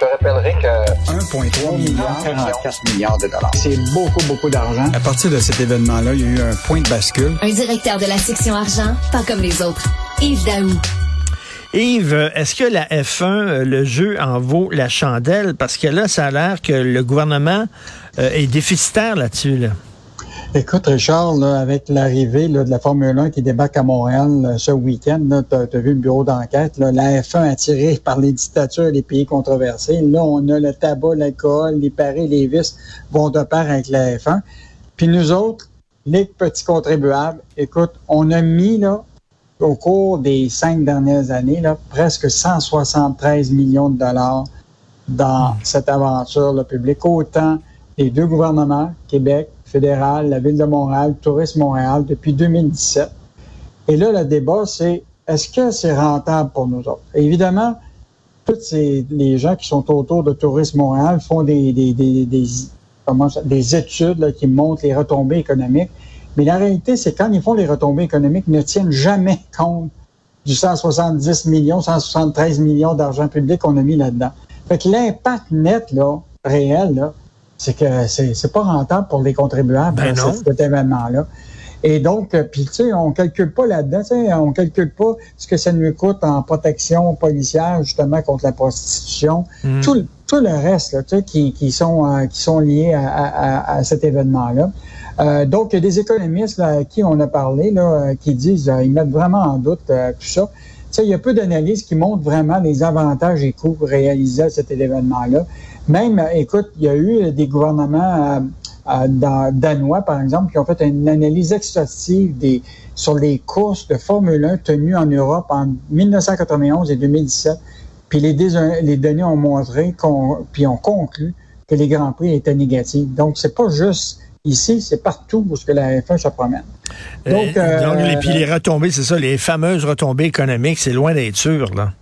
te rappellerai que 1,3 milliard, 44 milliards de dollars. C'est beaucoup, beaucoup d'argent. À partir de cet événement-là, il y a eu un point de bascule. Un directeur de la section argent, pas comme les autres. Yves Daou. Yves, est-ce que la F1, le jeu en vaut la chandelle? Parce que là, ça a l'air que le gouvernement euh, est déficitaire là-dessus. Là. Écoute, Richard, là, avec l'arrivée de la Formule 1 qui débarque à Montréal ce week-end, tu as, vu le bureau d'enquête, la F1 attirée par les dictatures et les pays controversés. Là, on a le tabac, l'alcool, les paris, les vices vont de pair avec la F1. Puis nous autres, les petits contribuables, écoute, on a mis là, au cours des cinq dernières années là, presque 173 millions de dollars dans cette aventure là, publique, autant les deux gouvernements, Québec, fédéral, la Ville de Montréal, Tourisme Montréal, depuis 2017. Et là, le débat, c'est est-ce que c'est rentable pour nous autres? évidemment, tous les gens qui sont autour de Tourisme Montréal font des, études qui montrent les retombées économiques. Mais la réalité, c'est quand ils font les retombées économiques, ils ne tiennent jamais compte du 170 millions, 173 millions d'argent public qu'on a mis là-dedans. Fait que l'impact net, là, réel, c'est que c'est pas rentable pour les contribuables, ben cet, événement-là. Et donc, euh, puis tu sais, on calcule pas là-dedans, tu sais, on calcule pas ce que ça nous coûte en protection policière justement contre la prostitution, hmm. tout, tout le reste, là, tu sais, qui, qui sont euh, qui sont liés à, à, à cet événement-là. Euh, donc, il y a des économistes là, à qui on a parlé, là, qui disent, ils mettent vraiment en doute tout ça. Tu sais, il y a peu d'analyses qui montrent vraiment les avantages et coûts réalisés à cet événement-là. Même, écoute, il y a eu des gouvernements euh, euh, danois, par exemple, qui ont fait une analyse exhaustive des, sur les courses de Formule 1 tenues en Europe en 1991 et 2017. Puis les, les données ont montré, qu'on, puis ont conclu que les Grands Prix étaient négatifs. Donc, c'est pas juste ici, c'est partout où que la F1 se promène. Euh, donc, Donc les, puis les retombées, c'est ça, les fameuses retombées économiques, c'est loin d'être sûr, là.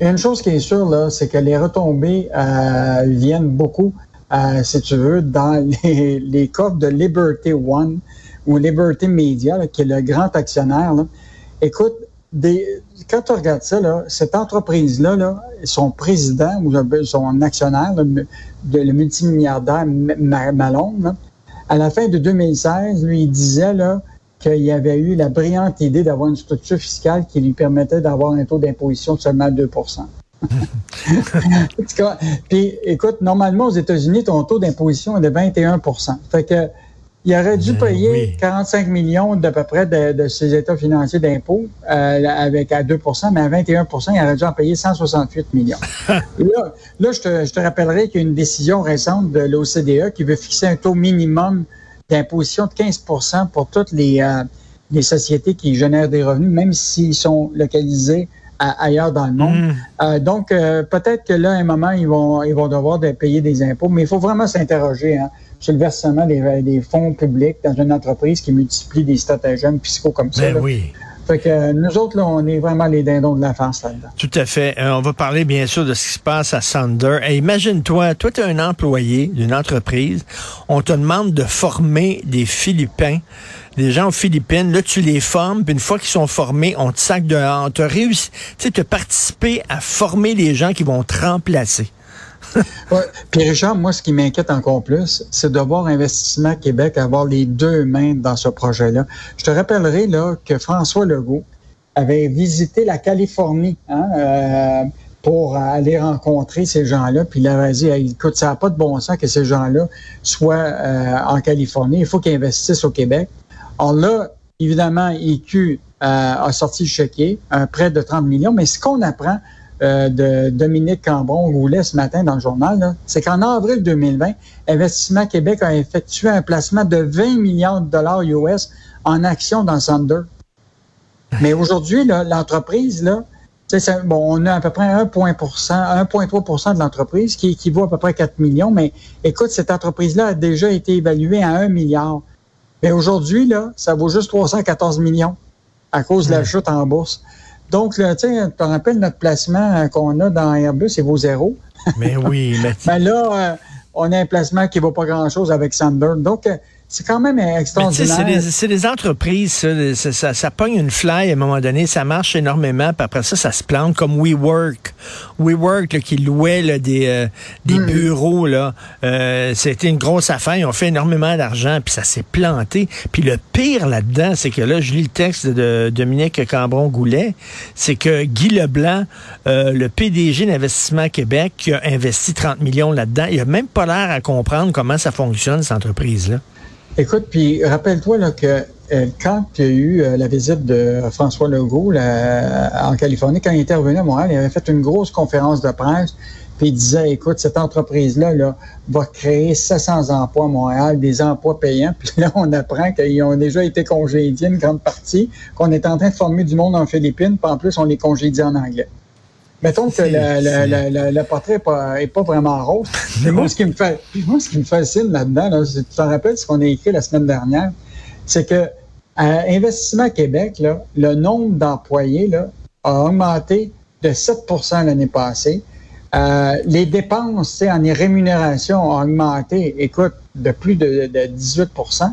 Une chose qui est sûre, là, c'est que les retombées euh, viennent beaucoup, euh, si tu veux, dans les, les coffres de Liberty One ou Liberty Media, qui est le grand actionnaire. Là. Écoute, des, quand tu regardes ça, là, cette entreprise-là, là, son président ou son actionnaire, le, le multimilliardaire Malone, à la fin de 2016, lui, il disait là, qu'il avait eu la brillante idée d'avoir une structure fiscale qui lui permettait d'avoir un taux d'imposition de seulement 2 Puis, écoute, normalement, aux États-Unis, ton taux d'imposition est de 21% Fait que, il aurait dû ben payer 45 millions d'à peu près de, ses états financiers d'impôts euh, avec à 2% mais à 21% il aurait dû en payer 168 millions. là, là je, te, je te rappellerai qu'il y a une décision récente de l'OCDE qui veut fixer un taux minimum d'imposition de 15% pour toutes les, euh, les sociétés qui génèrent des revenus, même s'ils sont localisés ailleurs dans le monde. Mm. Euh, donc, euh, peut-être que là, à un moment, ils vont, ils vont devoir de payer des impôts, mais il faut vraiment s'interroger hein, sur le versement des, des, fonds publics dans une entreprise qui multiplie des stratagèmes fiscaux comme ça. Ben oui. Fait que nous autres, là, on est vraiment les dindons de la farce là-dedans. Tout à fait. Euh, on va parler bien sûr de ce qui se passe à Sander. Et imagine-toi, toi, tu es un employé d'une entreprise. On te demande de former des Philippins, des gens aux Philippines. Là, tu les formes, puis une fois qu'ils sont formés, on te sac dehors. Tu as réussi, tu sais, participé à former les gens qui vont te remplacer. Ouais. Puis Richard, moi, ce qui m'inquiète encore plus, c'est de voir Investissement Québec avoir les deux mains dans ce projet-là. Je te rappellerai que François Legault avait visité la Californie hein, euh, pour aller rencontrer ces gens-là. Puis il avait dit, écoute, ça n'a pas de bon sens que ces gens-là soient euh, en Californie. Il faut qu'ils investissent au Québec. Alors là, évidemment, IQ euh, a sorti le chéquier, un prêt de 30 millions. Mais ce qu'on apprend euh, de Dominique Cambron roulait ce matin dans le journal, c'est qu'en avril 2020, Investissement Québec a effectué un placement de 20 millions de dollars US en actions dans Thunder. Mais aujourd'hui, l'entreprise, là, bon, on a à peu près 1,3% de l'entreprise qui équivaut à peu près 4 millions. Mais écoute, cette entreprise-là a déjà été évaluée à 1 milliard. Mais aujourd'hui, là, ça vaut juste 314 millions à cause de la chute en bourse. Donc, là, tu te rappelles notre placement euh, qu'on a dans Airbus, il vaut zéro. Mais oui, mais... mais là, euh, on a un placement qui ne vaut pas grand-chose avec Sander. Donc, euh, c'est quand même extraordinaire. C'est des, entreprises, ça, ça, ça, pogne une fly à un moment donné, ça marche énormément, puis après ça, ça se plante comme WeWork. WeWork là, qui louait là, des, euh, des hmm. bureaux, là, euh, c'était une grosse affaire, ils ont fait énormément d'argent, puis ça s'est planté. Puis le pire là-dedans, c'est que là, je lis le texte de Dominique Cambron-Goulet, c'est que Guy Leblanc, euh, le PDG d'Investissement Québec, qui a investi 30 millions là-dedans, il a même pas l'air à comprendre comment ça fonctionne, cette entreprise-là. Écoute, puis rappelle-toi là, que euh, quand il y a eu euh, la visite de François Legault en Californie, quand il était revenu à Montréal, il avait fait une grosse conférence de presse, puis il disait, écoute, cette entreprise-là là, va créer 700 emplois à Montréal, des emplois payants. Puis là, on apprend qu'ils ont déjà été congédiés une grande partie, qu'on est en train de former du monde en Philippines, puis en plus, on les congédie en anglais. Mettons que le, portrait n'est pas, est pas vraiment rose. Mais moi, ce qui me fait, moi, ce qui me fascine là-dedans, là, tu t'en rappelles ce qu'on a écrit la semaine dernière, c'est que à Investissement Québec, là, le nombre d'employés a augmenté de 7% l'année passée. Euh, les dépenses en rémunération ont augmenté, écoute, de plus de, de 18%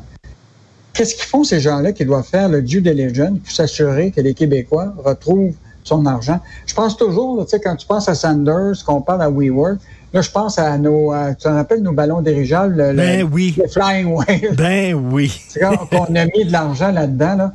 Qu'est-ce qu'ils font ces gens-là qui doivent faire le due diligence pour s'assurer que les Québécois retrouvent son argent. Je pense toujours, tu sais, quand tu penses à Sanders, qu'on parle à WeWork, là, je pense à nos, euh, tu te rappelles nos ballons dirigeables, le, ben oui. Flying Whale. Ben oui. C'est quand on a mis de l'argent là-dedans, là.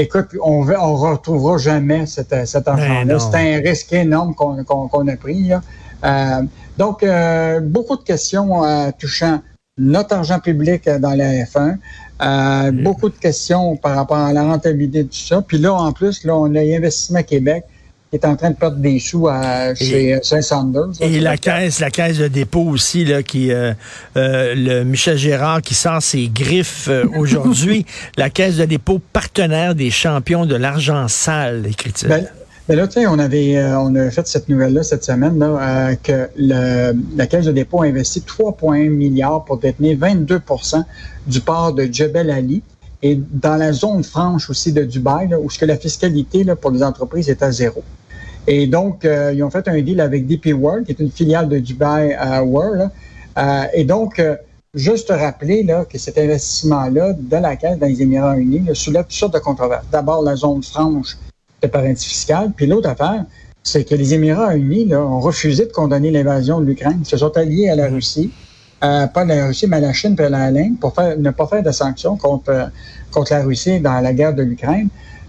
Écoute, on ne on retrouvera jamais cet, cet ben argent-là. C'est un risque énorme qu'on qu'on a pris. Là. Euh, donc, euh, beaucoup de questions euh, touchant notre argent public dans la F1. Euh, beaucoup de questions par rapport à la rentabilité de tout ça. Puis là, en plus, là, on a Investissement Québec qui est en train de perdre des sous à, chez Saint-Sanders. Et la caisse, la caisse de dépôt aussi, là, qui euh, euh, le Michel Gérard qui sort ses griffes aujourd'hui. la caisse de dépôt partenaire des champions de l'argent sale, écrit-il. Ben, mais là, tu sais, on avait, euh, on a fait cette nouvelle-là cette semaine, là, euh, que le, la Caisse de dépôt a investi 3,1 milliards pour détenir 22% du port de Jebel Ali et dans la zone franche aussi de Dubaï, là, où ce que la fiscalité là, pour les entreprises est à zéro. Et donc, euh, ils ont fait un deal avec DP World, qui est une filiale de Dubaï à World. et donc, juste rappeler là, que cet investissement-là de la Caisse dans les Émirats unis là, soulève toutes sortes de controverses. D'abord, la zone franche de paradis fiscal. Puis l'autre affaire, c'est que les Émirats unis là, ont refusé de condamner l'invasion de l'Ukraine. Ils se sont alliés à la Russie, euh, pas la Russie, mais à la Chine et à l'Inde pour faire, ne pas faire de sanctions contre, contre la Russie dans la guerre de l'Ukraine.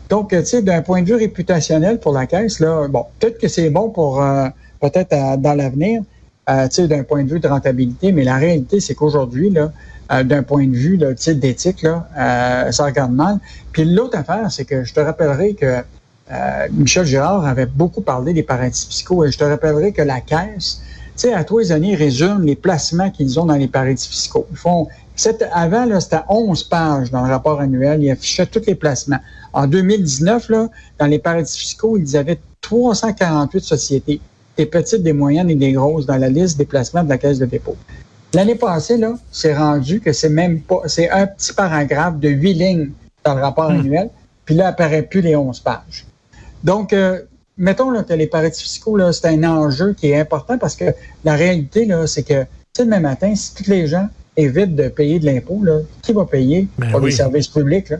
Donc, tu sais, d'un point de vue réputationnel pour la Caisse, là, bon, peut-être que c'est bon pour euh, peut-être dans l'avenir, euh, tu sais, d'un point de vue de rentabilité, mais la réalité, c'est qu'aujourd'hui, là, euh, d'un point de vue d'éthique, là, ça regarde mal. Puis l'autre affaire, c'est que je te rappellerai que euh, Michel Girard avait beaucoup parlé des paradis fiscaux et je te rappellerai que la Caisse, tu sais, à tous les années, résume les placements qu'ils ont dans les paradis fiscaux. Ils font, avant, là, c'était 11 pages dans le rapport annuel. Ils affichaient tous les placements. En 2019, là, dans les paradis fiscaux, ils avaient 348 sociétés, des petites, des moyennes et des grosses, dans la liste des placements de la Caisse de dépôt. L'année passée, là, c'est rendu que c'est même pas, c'est un petit paragraphe de huit lignes dans le rapport hmm. annuel, puis là, apparaît plus les 11 pages. Donc, euh, mettons là, que les paradis fiscaux, c'est un enjeu qui est important parce que la réalité, là, c'est que le même matin, si tous les gens évitent de payer de l'impôt, qui va payer ben pour les services publics? Là?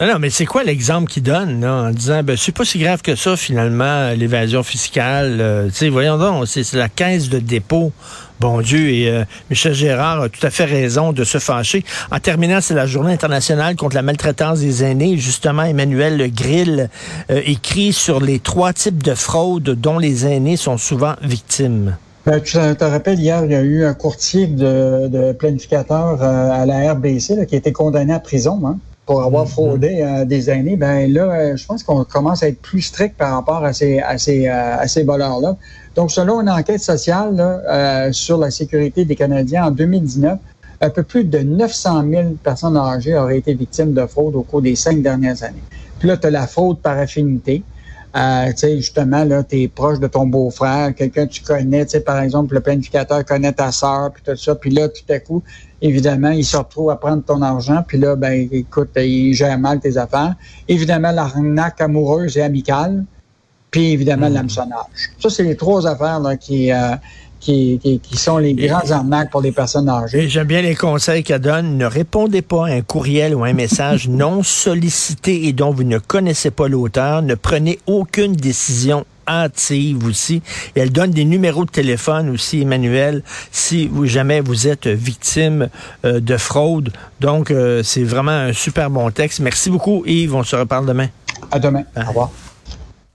Non, mais c'est quoi l'exemple qu'il donne en disant ben c'est pas si grave que ça finalement l'évasion fiscale. Euh, tu sais, voyons donc, c'est la caisse de dépôt. Bon Dieu, et euh, Michel Gérard a tout à fait raison de se fâcher. En terminant, c'est la journée internationale contre la maltraitance des aînés. Justement, Emmanuel Grill euh, écrit sur les trois types de fraudes dont les aînés sont souvent victimes. Ben, tu te rappelles, hier, il y a eu un courtier de, de planificateur à la RBC qui a été condamné à prison. Hein? Pour avoir mm-hmm. fraudé euh, des années, ben là, euh, je pense qu'on commence à être plus strict par rapport à ces, à ces, euh, à ces voleurs-là. Donc, selon une enquête sociale là, sur la sécurité des Canadiens en 2019, un peu plus de 900 000 personnes âgées auraient été victimes de fraude au cours des cinq dernières années. Puis là, tu as la fraude par affinité. Euh, tu sais, justement, là, tu es proche de ton beau-frère, quelqu'un que tu connais, tu sais, par exemple, le planificateur connaît ta sœur, puis tout ça, puis là, tout à coup, évidemment, il se retrouve à prendre ton argent, puis là, ben, écoute, il gère mal tes affaires. Évidemment, l'arnaque amoureuse et amicale, puis évidemment, mmh. l'hameçonnage. Ça, c'est les trois affaires là, qui, euh, qui, qui, sont les grands arnaques pour les personnes âgées. J'aime bien les conseils qu'elle donne. Ne répondez pas à un courriel ou un message non sollicité et dont vous ne connaissez pas l'auteur. Ne prenez aucune décision hâtive aussi. Et elle donne des numéros de téléphone aussi, Emmanuel, si vous, jamais vous êtes victime euh, de fraude. Donc, euh, c'est vraiment un super bon texte. Merci beaucoup, Yves. On se reparle demain. À demain. Au revoir.